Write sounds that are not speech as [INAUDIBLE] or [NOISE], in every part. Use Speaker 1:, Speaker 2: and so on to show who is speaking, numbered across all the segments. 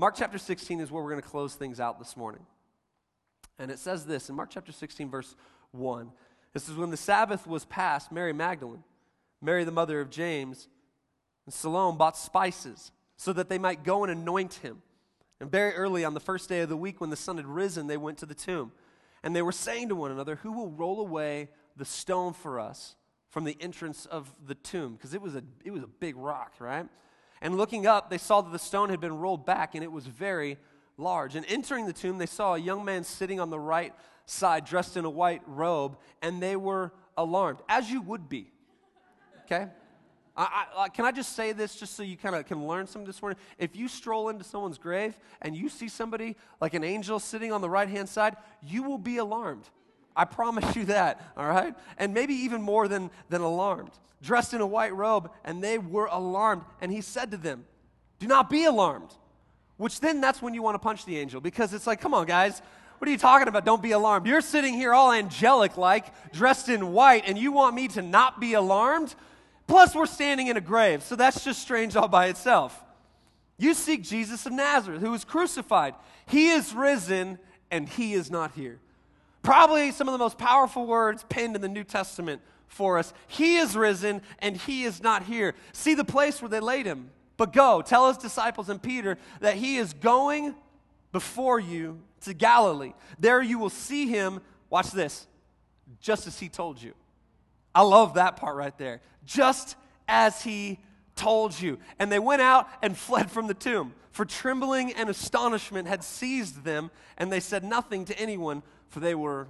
Speaker 1: Mark chapter 16 is where we're going to close things out this morning. And it says this in Mark chapter 16, verse 1. This is when the Sabbath was passed, Mary Magdalene, Mary the mother of James, and Salome bought spices so that they might go and anoint him. And very early on the first day of the week, when the sun had risen, they went to the tomb. And they were saying to one another, Who will roll away the stone for us from the entrance of the tomb? Because it, was a, it was a big rock, right? And looking up, they saw that the stone had been rolled back, and it was very large. And entering the tomb, they saw a young man sitting on the right side, dressed in a white robe, and they were alarmed, as you would be. Okay? I, I, can I just say this just so you kind of can learn something this morning? If you stroll into someone's grave and you see somebody like an angel sitting on the right hand side, you will be alarmed. I promise you that, all right? And maybe even more than, than alarmed. Dressed in a white robe, and they were alarmed. And he said to them, Do not be alarmed. Which then that's when you want to punch the angel because it's like, come on, guys. What are you talking about? Don't be alarmed. You're sitting here all angelic like, dressed in white, and you want me to not be alarmed? Plus, we're standing in a grave, so that's just strange all by itself. You seek Jesus of Nazareth, who was crucified. He is risen, and he is not here. Probably some of the most powerful words penned in the New Testament for us. He is risen, and he is not here. See the place where they laid him. But go, tell his disciples and Peter that he is going before you to Galilee. There you will see him, watch this, just as he told you. I love that part right there. Just as he told you. And they went out and fled from the tomb, for trembling and astonishment had seized them, and they said nothing to anyone, for they were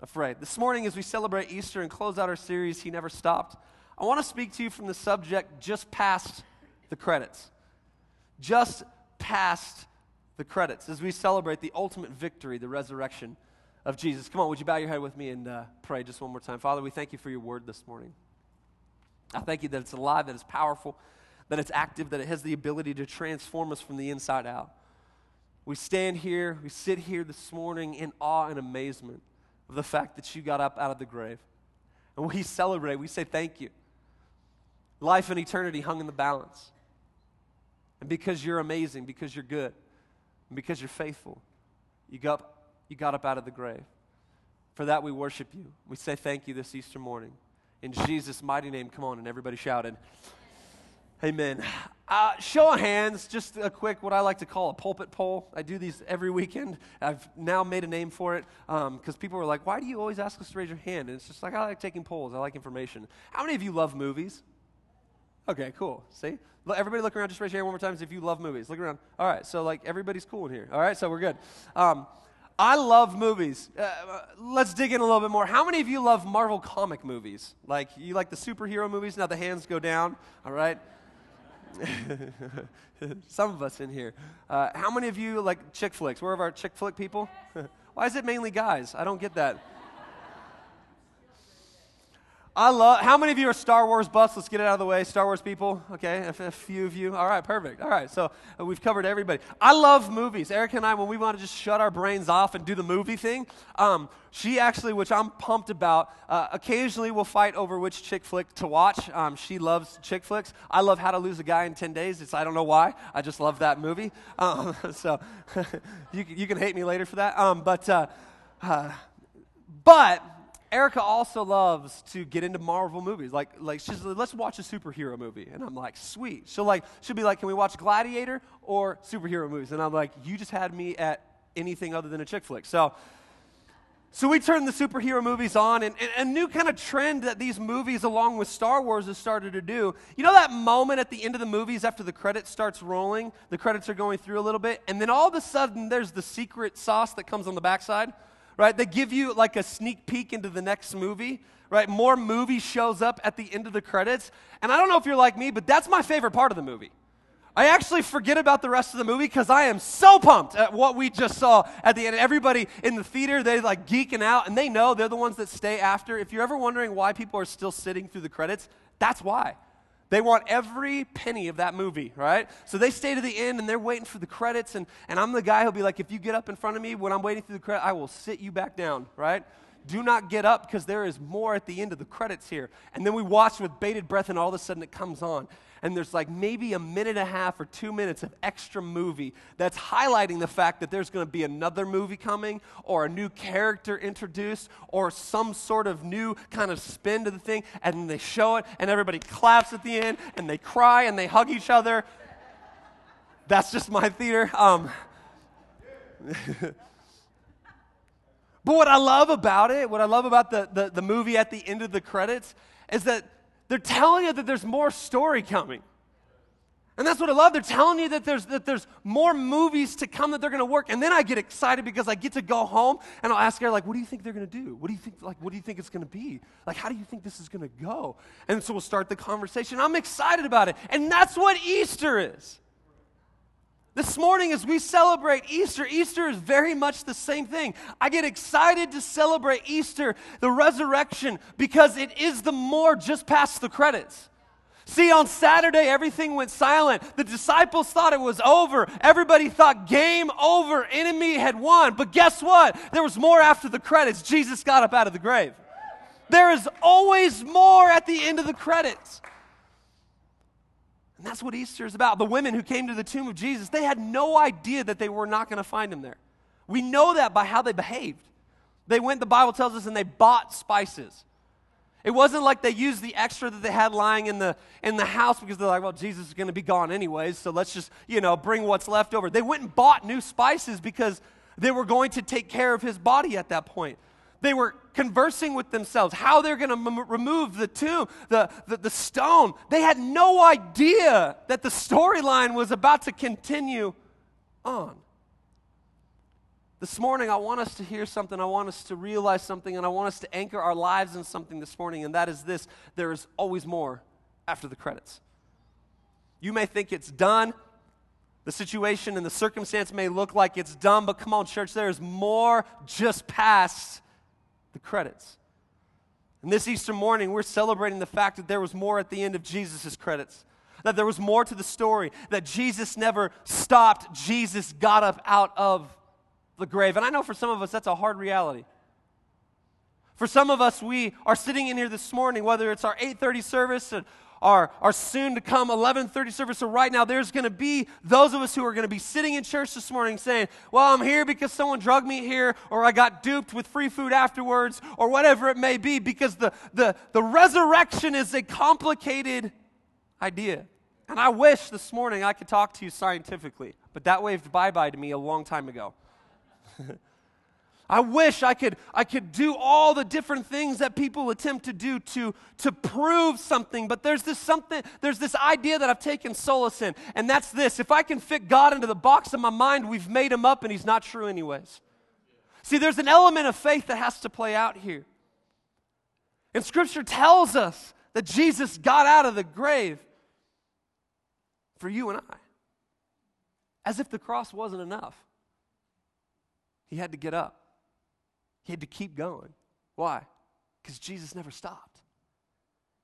Speaker 1: afraid. This morning, as we celebrate Easter and close out our series, He Never Stopped, I want to speak to you from the subject just past the credits. Just past the credits as we celebrate the ultimate victory, the resurrection of Jesus. Come on, would you bow your head with me and uh, pray just one more time? Father, we thank you for your word this morning. I thank you that it's alive, that it's powerful, that it's active, that it has the ability to transform us from the inside out. We stand here, we sit here this morning in awe and amazement of the fact that you got up out of the grave. And we celebrate, we say thank you. Life and eternity hung in the balance. And because you're amazing, because you're good, and because you're faithful, you got you got up out of the grave. For that, we worship you. We say thank you this Easter morning. In Jesus' mighty name, come on, and everybody shouted. Amen. Uh, show of hands, just a quick, what I like to call a pulpit poll. I do these every weekend. I've now made a name for it because um, people are like, why do you always ask us to raise your hand? And it's just like, I like taking polls, I like information. How many of you love movies? Okay, cool. See? Everybody look around, just raise your hand one more time if you love movies. Look around. All right, so like everybody's cool in here. All right, so we're good. Um, I love movies. Uh, let's dig in a little bit more. How many of you love Marvel comic movies? Like, you like the superhero movies? Now the hands go down, all right? [LAUGHS] Some of us in here. Uh, how many of you like chick flicks? Where are our chick flick people? [LAUGHS] Why is it mainly guys? I don't get that. I love. How many of you are Star Wars buffs? Let's get it out of the way. Star Wars people, okay? A, a few of you. All right, perfect. All right, so uh, we've covered everybody. I love movies. Erica and I, when we want to just shut our brains off and do the movie thing, um, she actually, which I'm pumped about, uh, occasionally will fight over which chick flick to watch. Um, she loves chick flicks. I love How to Lose a Guy in 10 Days. It's, I don't know why. I just love that movie. Um, [LAUGHS] so [LAUGHS] you, you can hate me later for that. Um, but, uh, uh but Erica also loves to get into Marvel movies. Like, like she's like, let's watch a superhero movie. And I'm like, sweet. She'll like, she'll be like, can we watch Gladiator or superhero movies? And I'm like, you just had me at anything other than a chick flick. So, so we turned the superhero movies on, and, and, a new kind of trend that these movies, along with Star Wars, has started to do. You know that moment at the end of the movies after the credits starts rolling, the credits are going through a little bit, and then all of a sudden there's the secret sauce that comes on the backside? Right? They give you like a sneak peek into the next movie, right? More movie shows up at the end of the credits. And I don't know if you're like me, but that's my favorite part of the movie. I actually forget about the rest of the movie because I am so pumped at what we just saw at the end. Everybody in the theater, they like geeking out and they know they're the ones that stay after. If you're ever wondering why people are still sitting through the credits, that's why. They want every penny of that movie, right? So they stay to the end and they're waiting for the credits. And, and I'm the guy who'll be like, if you get up in front of me when I'm waiting through the credits, I will sit you back down, right? do not get up because there is more at the end of the credits here. And then we watch with bated breath, and all of a sudden it comes on. And there's like maybe a minute and a half or two minutes of extra movie that's highlighting the fact that there's going to be another movie coming, or a new character introduced, or some sort of new kind of spin to the thing. And they show it, and everybody claps at the end, and they cry, and they hug each other. That's just my theater. Um, [LAUGHS] But what I love about it, what I love about the, the, the, movie at the end of the credits, is that they're telling you that there's more story coming. And that's what I love. They're telling you that there's, that there's more movies to come that they're going to work. And then I get excited because I get to go home and I'll ask her, like, what do you think they're going to do? What do you think, like, what do you think it's going to be? Like, how do you think this is going to go? And so we'll start the conversation. I'm excited about it. And that's what Easter is. This morning, as we celebrate Easter, Easter is very much the same thing. I get excited to celebrate Easter, the resurrection, because it is the more just past the credits. See, on Saturday, everything went silent. The disciples thought it was over. Everybody thought game over, enemy had won. But guess what? There was more after the credits. Jesus got up out of the grave. There is always more at the end of the credits. And that's what Easter is about. The women who came to the tomb of Jesus, they had no idea that they were not going to find him there. We know that by how they behaved. They went, the Bible tells us, and they bought spices. It wasn't like they used the extra that they had lying in the, in the house because they're like, well, Jesus is going to be gone anyways, so let's just, you know, bring what's left over. They went and bought new spices because they were going to take care of his body at that point. They were conversing with themselves, how they're going to m- remove the tomb, the, the, the stone. They had no idea that the storyline was about to continue on. This morning, I want us to hear something. I want us to realize something, and I want us to anchor our lives in something this morning, and that is this there is always more after the credits. You may think it's done. The situation and the circumstance may look like it's done, but come on, church, there is more just past the credits. And this Easter morning, we're celebrating the fact that there was more at the end of Jesus' credits, that there was more to the story, that Jesus never stopped. Jesus got up out of the grave. And I know for some of us, that's a hard reality. For some of us, we are sitting in here this morning, whether it's our 8:30 service our, our soon to come 11:30 service. So right now, there's going to be those of us who are going to be sitting in church this morning saying, "Well, I'm here because someone drugged me here, or I got duped with free food afterwards, or whatever it may be." Because the the the resurrection is a complicated idea. And I wish this morning I could talk to you scientifically, but that waved bye bye to me a long time ago. [LAUGHS] I wish I could, I could do all the different things that people attempt to do to, to prove something, but there's this something, there's this idea that I've taken solace in, and that's this. If I can fit God into the box of my mind, we've made him up and he's not true anyways. See, there's an element of faith that has to play out here. And scripture tells us that Jesus got out of the grave for you and I. As if the cross wasn't enough. He had to get up. He had to keep going. Why? Because Jesus never stopped.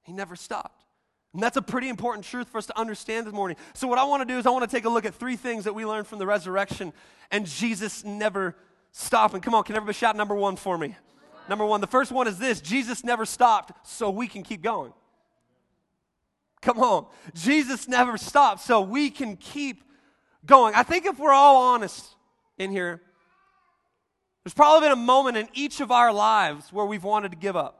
Speaker 1: He never stopped. And that's a pretty important truth for us to understand this morning. So, what I want to do is, I want to take a look at three things that we learned from the resurrection and Jesus never stopped. And come on, can everybody shout number one for me? Number one. The first one is this Jesus never stopped, so we can keep going. Come on. Jesus never stopped, so we can keep going. I think if we're all honest in here, there's probably been a moment in each of our lives where we've wanted to give up.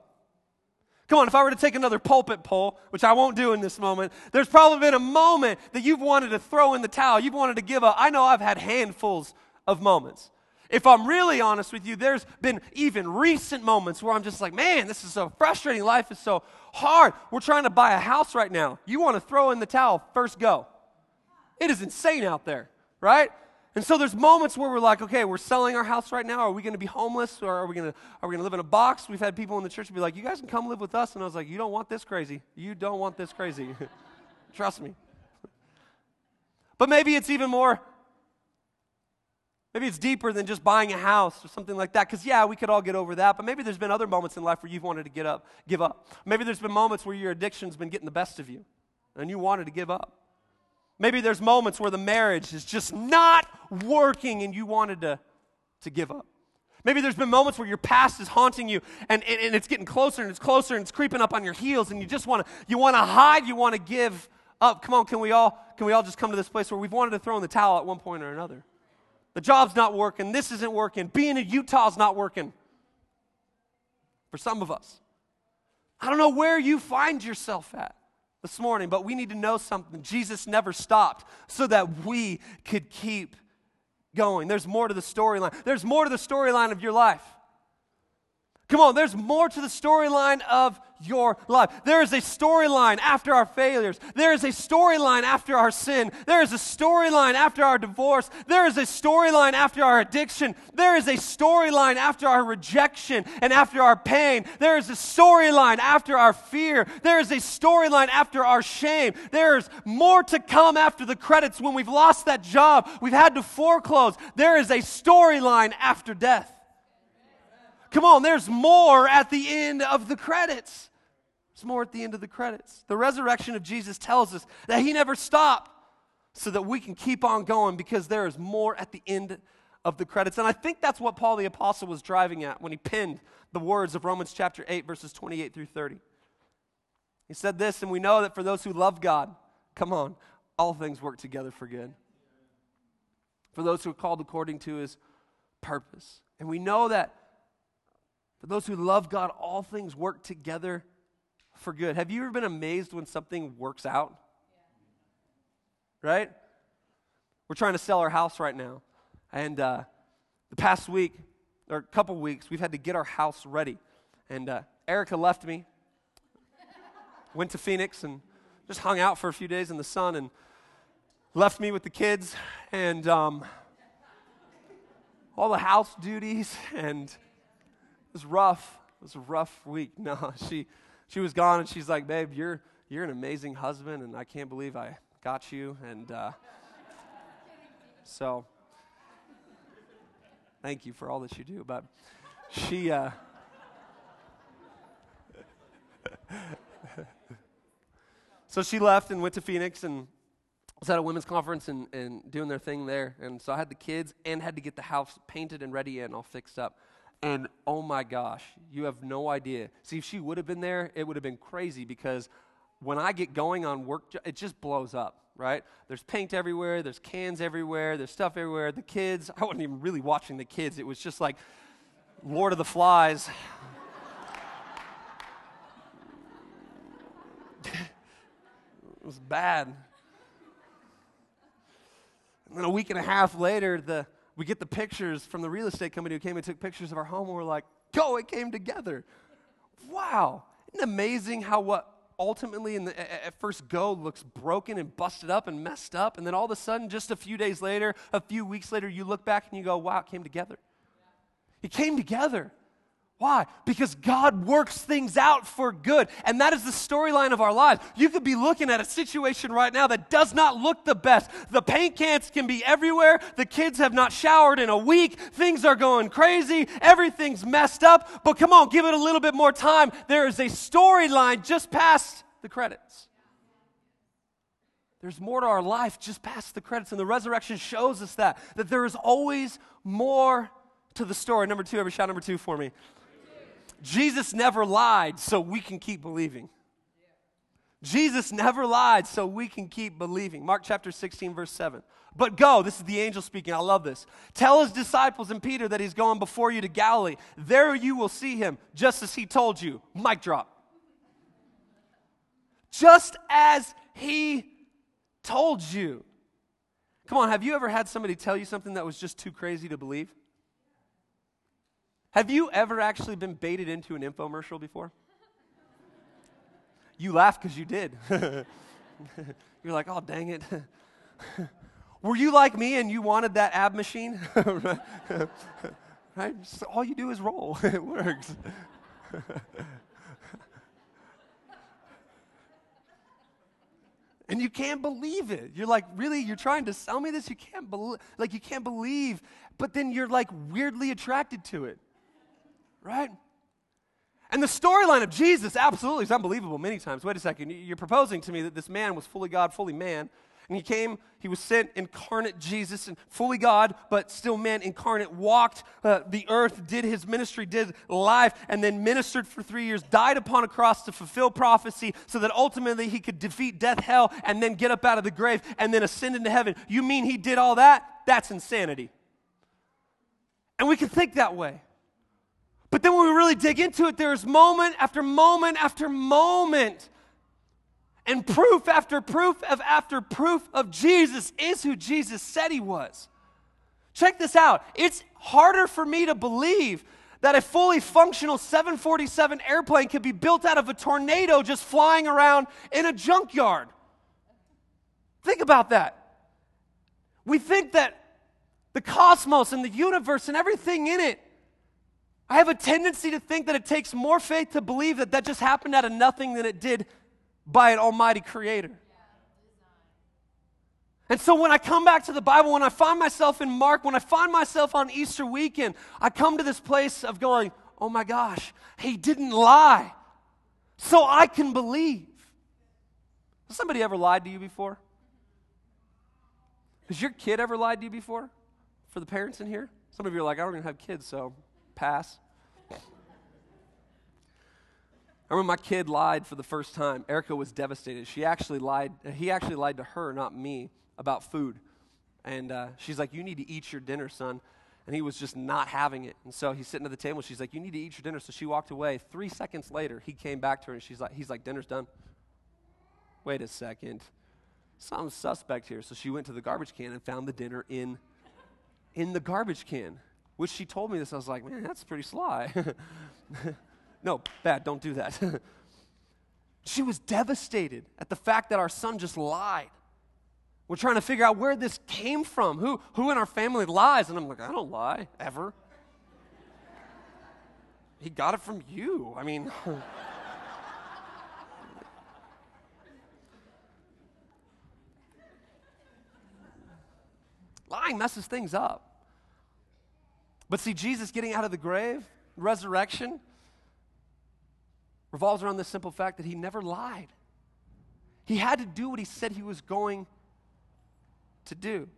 Speaker 1: Come on, if I were to take another pulpit poll, which I won't do in this moment, there's probably been a moment that you've wanted to throw in the towel. You've wanted to give up. I know I've had handfuls of moments. If I'm really honest with you, there's been even recent moments where I'm just like, man, this is so frustrating. Life is so hard. We're trying to buy a house right now. You want to throw in the towel, first go. It is insane out there, right? And so there's moments where we're like, okay, we're selling our house right now. Are we going to be homeless or are we going to are we going to live in a box? We've had people in the church be like, "You guys can come live with us." And I was like, "You don't want this crazy. You don't want this crazy. [LAUGHS] Trust me." But maybe it's even more Maybe it's deeper than just buying a house or something like that. Because, yeah, we could all get over that. But maybe there's been other moments in life where you've wanted to get up, give up. Maybe there's been moments where your addiction's been getting the best of you and you wanted to give up. Maybe there's moments where the marriage is just not working and you wanted to, to give up. Maybe there's been moments where your past is haunting you and, and, and it's getting closer and it's closer and it's creeping up on your heels and you just want to you want to hide, you want to give up. Come on, can we all can we all just come to this place where we've wanted to throw in the towel at one point or another? The job's not working, this isn't working, being in Utah's not working. For some of us. I don't know where you find yourself at this morning, but we need to know something. Jesus never stopped so that we could keep going. There's more to the storyline. There's more to the storyline of your life. Come on, there's more to the storyline of your life. There is a storyline after our failures. There is a storyline after our sin. There is a storyline after our divorce. There is a storyline after our addiction. There is a storyline after our rejection and after our pain. There is a storyline after our fear. There is a storyline after our shame. There is more to come after the credits when we've lost that job. We've had to foreclose. There is a storyline after death. Come on, there's more at the end of the credits. There's more at the end of the credits. The resurrection of Jesus tells us that he never stopped so that we can keep on going because there is more at the end of the credits. And I think that's what Paul the Apostle was driving at when he penned the words of Romans chapter 8, verses 28 through 30. He said this, and we know that for those who love God, come on, all things work together for good. For those who are called according to his purpose. And we know that for those who love God, all things work together for good. Have you ever been amazed when something works out? Right? We're trying to sell our house right now. And uh, the past week, or a couple weeks, we've had to get our house ready. And uh, Erica left me, went to Phoenix, and just hung out for a few days in the sun and left me with the kids and um, all the house duties and was rough. It was a rough week. [LAUGHS] No, she, she was gone, and she's like, babe, you're, you're an amazing husband, and I can't believe I got you. And uh, so, thank you for all that you do. But she, uh, [LAUGHS] so she left and went to Phoenix and was at a women's conference and, and doing their thing there. And so I had the kids and had to get the house painted and ready and all fixed up. And oh my gosh, you have no idea. See, if she would have been there, it would have been crazy because when I get going on work, it just blows up, right? There's paint everywhere, there's cans everywhere, there's stuff everywhere. The kids, I wasn't even really watching the kids. It was just like Lord of the Flies. [LAUGHS] it was bad. And then a week and a half later, the we get the pictures from the real estate company who came and took pictures of our home, and we're like, go, it came together. Wow. Isn't it amazing how what ultimately in the, at first go looks broken and busted up and messed up, and then all of a sudden, just a few days later, a few weeks later, you look back and you go, wow, it came together. It came together. Why? Because God works things out for good. And that is the storyline of our lives. You could be looking at a situation right now that does not look the best. The paint cans can be everywhere. The kids have not showered in a week. Things are going crazy. Everything's messed up. But come on, give it a little bit more time. There is a storyline just past the credits. There's more to our life just past the credits. And the resurrection shows us that, that there is always more to the story. Number two, every shot number two for me. Jesus never lied, so we can keep believing. Jesus never lied, so we can keep believing. Mark chapter 16, verse 7. But go, this is the angel speaking, I love this. Tell his disciples and Peter that he's going before you to Galilee. There you will see him, just as he told you. Mic drop. Just as he told you. Come on, have you ever had somebody tell you something that was just too crazy to believe? Have you ever actually been baited into an infomercial before? You laugh because you did. [LAUGHS] You're like, oh, dang it. [LAUGHS] Were you like me and you wanted that ab machine? [LAUGHS] right? All you do is roll, it works. and you can't believe it. You're like, really? You're trying to sell me this? You can't believe, like, you can't believe, but then you're like weirdly attracted to it right? And the storyline of Jesus absolutely is unbelievable many times. Wait a second, you're proposing to me that this man was fully God, fully man, And he came, he was sent incarnate Jesus and fully God, but still man incarnate, walked uh, the earth, did his ministry, did life, and then ministered for three years, died upon a cross to fulfill prophecy so that ultimately he could defeat death, hell, and then get up out of the grave and then ascend into heaven. You mean he did all that? That's insanity. And we can think that way. But then when we really dig into it, there's moment after moment after moment and proof after proof of after proof of Jesus is who Jesus said he was. Check this out. It's harder for me to believe that a fully functional 747 airplane could be built out of a tornado just flying around in a junkyard. Think about that. We think that the cosmos and the universe and everything in it I have a tendency to think that it takes more faith to believe that that just happened out of nothing than it did by an almighty creator. And so when I come back to the Bible, when I find myself in Mark, when I find myself on Easter weekend, I come to this place of going, oh my gosh, he didn't lie. So I can believe. Has somebody ever lied to you before? Has your kid ever lied to you before? For the parents in here? Some of you are like, I don't even have kids, so pass. I remember my kid lied for the first time. Erica was devastated. She actually lied, he actually lied to her, not me, about food. And uh, she's like, You need to eat your dinner, son. And he was just not having it. And so he's sitting at the table. She's like, You need to eat your dinner. So she walked away. Three seconds later, he came back to her and she's like, He's like, Dinner's done. Wait a second. Something's suspect here. So she went to the garbage can and found the dinner in, in the garbage can. Which she told me this, I was like, man, that's pretty sly. [LAUGHS] no, bad, don't do that. [LAUGHS] she was devastated at the fact that our son just lied. We're trying to figure out where this came from. Who, who in our family lies? And I'm like, I don't lie, ever. he got it from you. I mean, [LAUGHS] lying messes things up. But see, Jesus getting out of the grave, resurrection, revolves around the simple fact that he never lied. He had to do what he said he was going to do.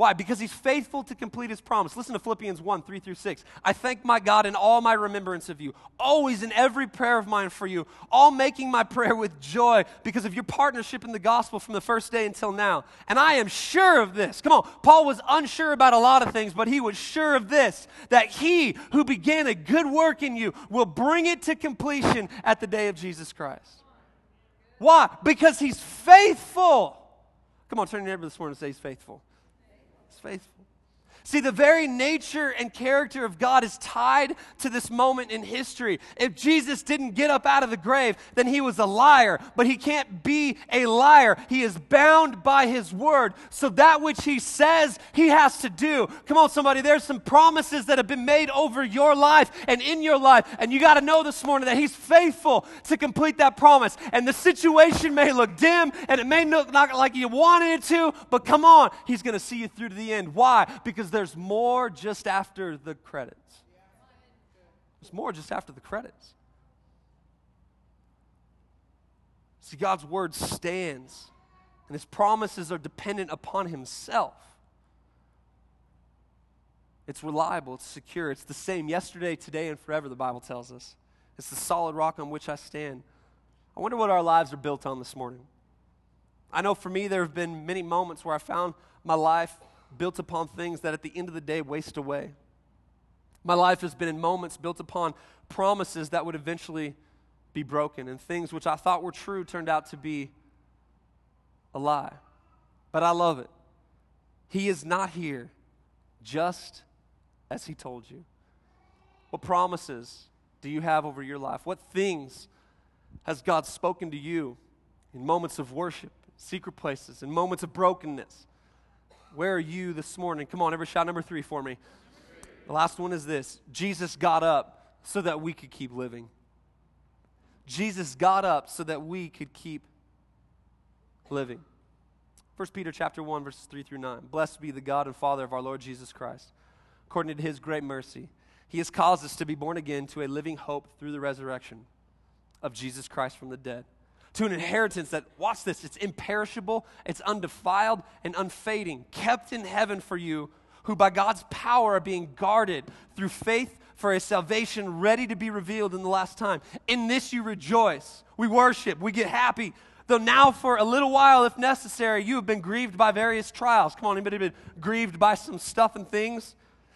Speaker 1: Why? Because he's faithful to complete his promise. Listen to Philippians 1 3 through 6. I thank my God in all my remembrance of you, always in every prayer of mine for you, all making my prayer with joy because of your partnership in the gospel from the first day until now. And I am sure of this. Come on, Paul was unsure about a lot of things, but he was sure of this that he who began a good work in you will bring it to completion at the day of Jesus Christ. Why? Because he's faithful. Come on, turn your neighbor this morning and say he's faithful faithful. See, the very nature and character of God is tied to this moment in history. If Jesus didn't get up out of the grave, then he was a liar. But he can't be a liar. He is bound by his word. So that which he says, he has to do. Come on, somebody. There's some promises that have been made over your life and in your life. And you got to know this morning that he's faithful to complete that promise. And the situation may look dim and it may look not like you wanted it to, but come on, he's going to see you through to the end. Why? Because there's more just after the credits. There's more just after the credits. See, God's word stands, and his promises are dependent upon himself. It's reliable, it's secure, it's the same yesterday, today, and forever, the Bible tells us. It's the solid rock on which I stand. I wonder what our lives are built on this morning. I know for me, there have been many moments where I found my life built upon things that at the end of the day waste away. My life has been in moments built upon promises that would eventually be broken, and things which I thought were true turned out to be a lie. But I love it. He is not here just as He told you. What promises do you have over your life? What things has God spoken to you in moments of worship, secret places, in moments of brokenness? Where are you this morning? Come on, every shot number three for me. The last one is this Jesus got up so that we could keep living. Jesus got up so that we could keep living. 1 Peter chapter 1 verses 3 through 9. Blessed be the God and Father of our Lord Jesus Christ. According to his great mercy, he has caused us to be born again to a living hope through the resurrection of Jesus Christ from the dead to an inheritance that, watch this, it's imperishable, it's undefiled, and unfading, kept in heaven for you, who by God's power are being guarded through faith for a salvation ready to be revealed in the last time. In this you rejoice. We worship, we get happy. Though now, for a little while, if necessary, you have been grieved by various trials. Come on, anybody been grieved by some stuff and things?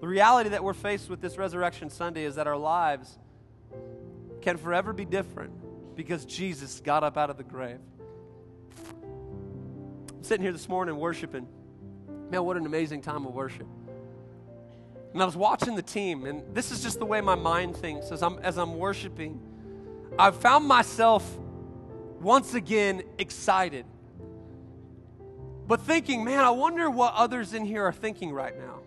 Speaker 1: The reality that we're faced with this Resurrection Sunday is that our lives can forever be different because Jesus got up out of the grave. I'm sitting here this morning worshiping. Man, what an amazing time of worship. And I was watching the team, and this is just the way my mind thinks as I'm, as I'm worshiping. I've found myself once again excited, but thinking, man, I wonder what others in here are thinking right now.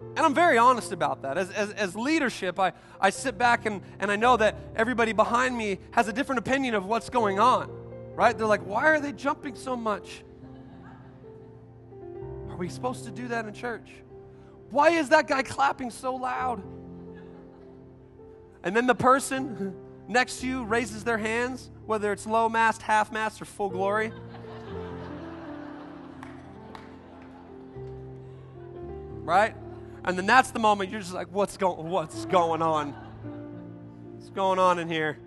Speaker 1: And I'm very honest about that. As, as, as, leadership, I, I sit back and, and I know that everybody behind me has a different opinion of what's going on, right? They're like, why are they jumping so much? Are we supposed to do that in church? Why is that guy clapping so loud? And then the person [LAUGHS] next to you raises their hands, whether it's low mast, half mast, or full glory. [LAUGHS] right? And then that's the moment you're just like, what's going what's going on? What's going on in here?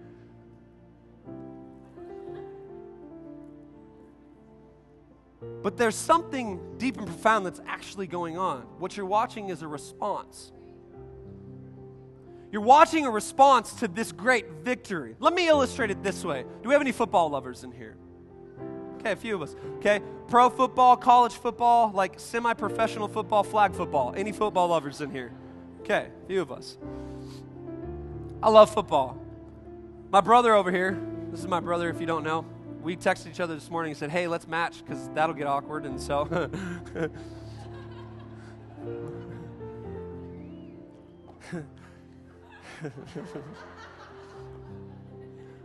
Speaker 1: But there's something deep and profound that's actually going on. What you're watching is a response. You're watching a response to this great victory. Let me illustrate it this way. Do we have any football lovers in here? Okay, a few of us. Okay, pro football, college football, like semi professional football, flag football. Any football lovers in here? Okay, a few of us. I love football. My brother over here, this is my brother if you don't know, we texted each other this morning and said, hey, let's match because that'll get awkward. And so. [LAUGHS]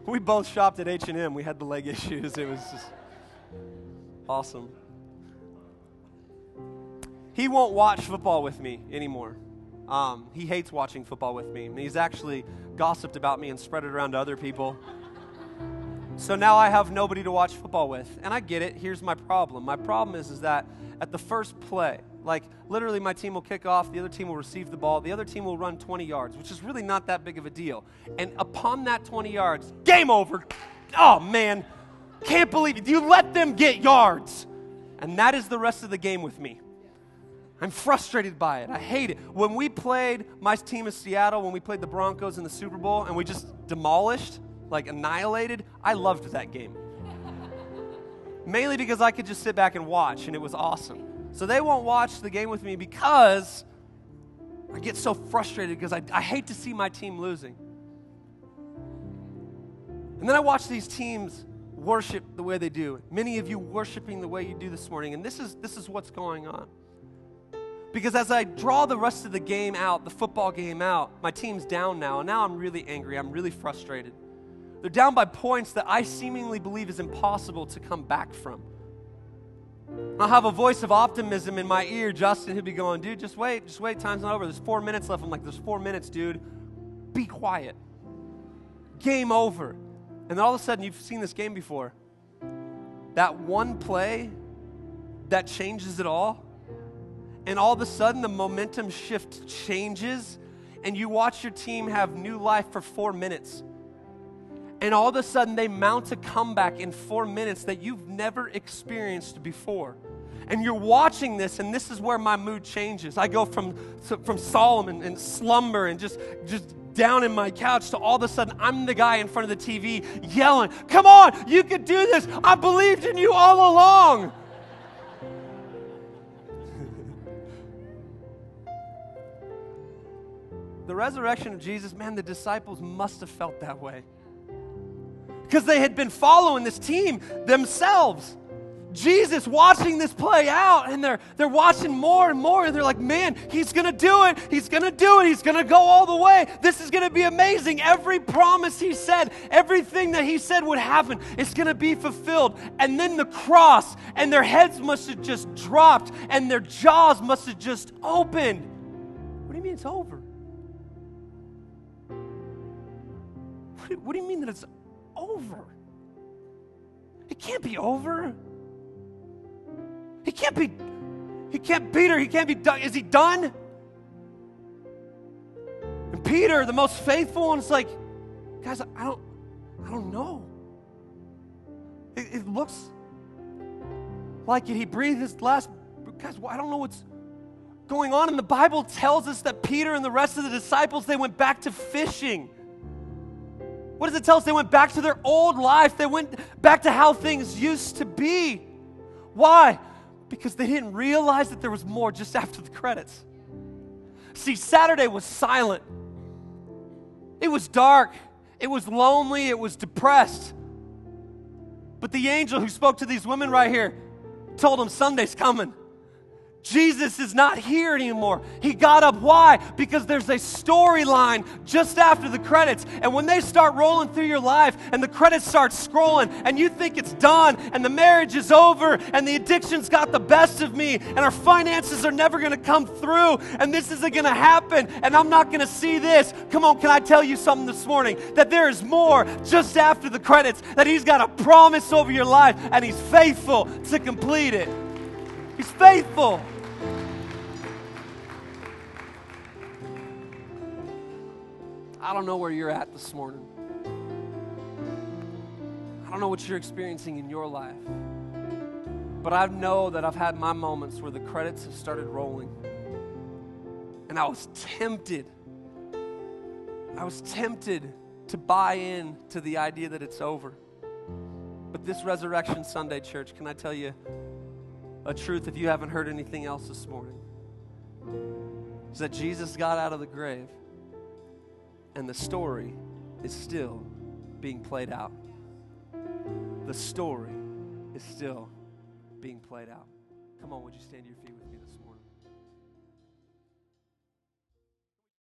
Speaker 1: we both shopped at H&M. We had the leg issues. It was just Awesome. He won't watch football with me anymore. Um, he hates watching football with me. He's actually gossiped about me and spread it around to other people. So now I have nobody to watch football with. And I get it. Here's my problem. My problem is, is that at the first play, like literally my team will kick off, the other team will receive the ball, the other team will run 20 yards, which is really not that big of a deal. And upon that 20 yards, game over. Oh man, can't believe it. You let them get yards. And that is the rest of the game with me. I'm frustrated by it. I hate it. When we played my team in Seattle, when we played the Broncos in the Super Bowl, and we just demolished, like annihilated, I loved that game. Mainly because I could just sit back and watch, and it was awesome. So they won't watch the game with me because I get so frustrated because I, I hate to see my team losing. And then I watch these teams worship the way they do. Many of you worshiping the way you do this morning. And this is, this is what's going on. Because as I draw the rest of the game out, the football game out, my team's down now. And now I'm really angry. I'm really frustrated. They're down by points that I seemingly believe is impossible to come back from. I'll have a voice of optimism in my ear, Justin, who'll be going, dude, just wait, just wait, time's not over. There's four minutes left. I'm like, there's four minutes, dude. Be quiet. Game over. And then all of a sudden, you've seen this game before. That one play that changes it all. And all of a sudden, the momentum shift changes, and you watch your team have new life for four minutes. And all of a sudden, they mount a comeback in four minutes that you've never experienced before. And you're watching this, and this is where my mood changes. I go from, from Solomon and slumber and just, just down in my couch to all of a sudden I'm the guy in front of the TV yelling, Come on, you could do this. I believed in you all along. [LAUGHS] the resurrection of Jesus, man, the disciples must have felt that way. Because they had been following this team themselves. Jesus watching this play out, and they're, they're watching more and more, and they're like, man, he's gonna do it. He's gonna do it. He's gonna go all the way. This is gonna be amazing. Every promise he said, everything that he said would happen, it's gonna be fulfilled. And then the cross, and their heads must have just dropped, and their jaws must have just opened. What do you mean it's over? What do, what do you mean that it's over? It can't be over. He can't be, he can't, Peter, he can't be done. Is he done? And Peter, the most faithful one, is like, guys, I don't, I don't know. It, it looks like it. He breathed his last, guys, I don't know what's going on. And the Bible tells us that Peter and the rest of the disciples, they went back to fishing. What does it tell us? They went back to their old life. They went back to how things used to be. Why? Because they didn't realize that there was more just after the credits. See, Saturday was silent, it was dark, it was lonely, it was depressed. But the angel who spoke to these women right here told them Sunday's coming. Jesus is not here anymore. He got up. Why? Because there's a storyline just after the credits. And when they start rolling through your life and the credits start scrolling and you think it's done and the marriage is over and the addiction's got the best of me and our finances are never going to come through and this isn't going to happen and I'm not going to see this. Come on, can I tell you something this morning? That there is more just after the credits, that He's got a promise over your life and He's faithful to complete it. He's faithful. I don't know where you're at this morning. I don't know what you're experiencing in your life. But I know that I've had my moments where the credits have started rolling. And I was tempted. I was tempted to buy in to the idea that it's over. But this Resurrection Sunday, church, can I tell you a truth if you haven't heard anything else this morning? Is that Jesus got out of the grave and the story is still being played out. The story is still being played out. Come on, would you stand to your feet with me?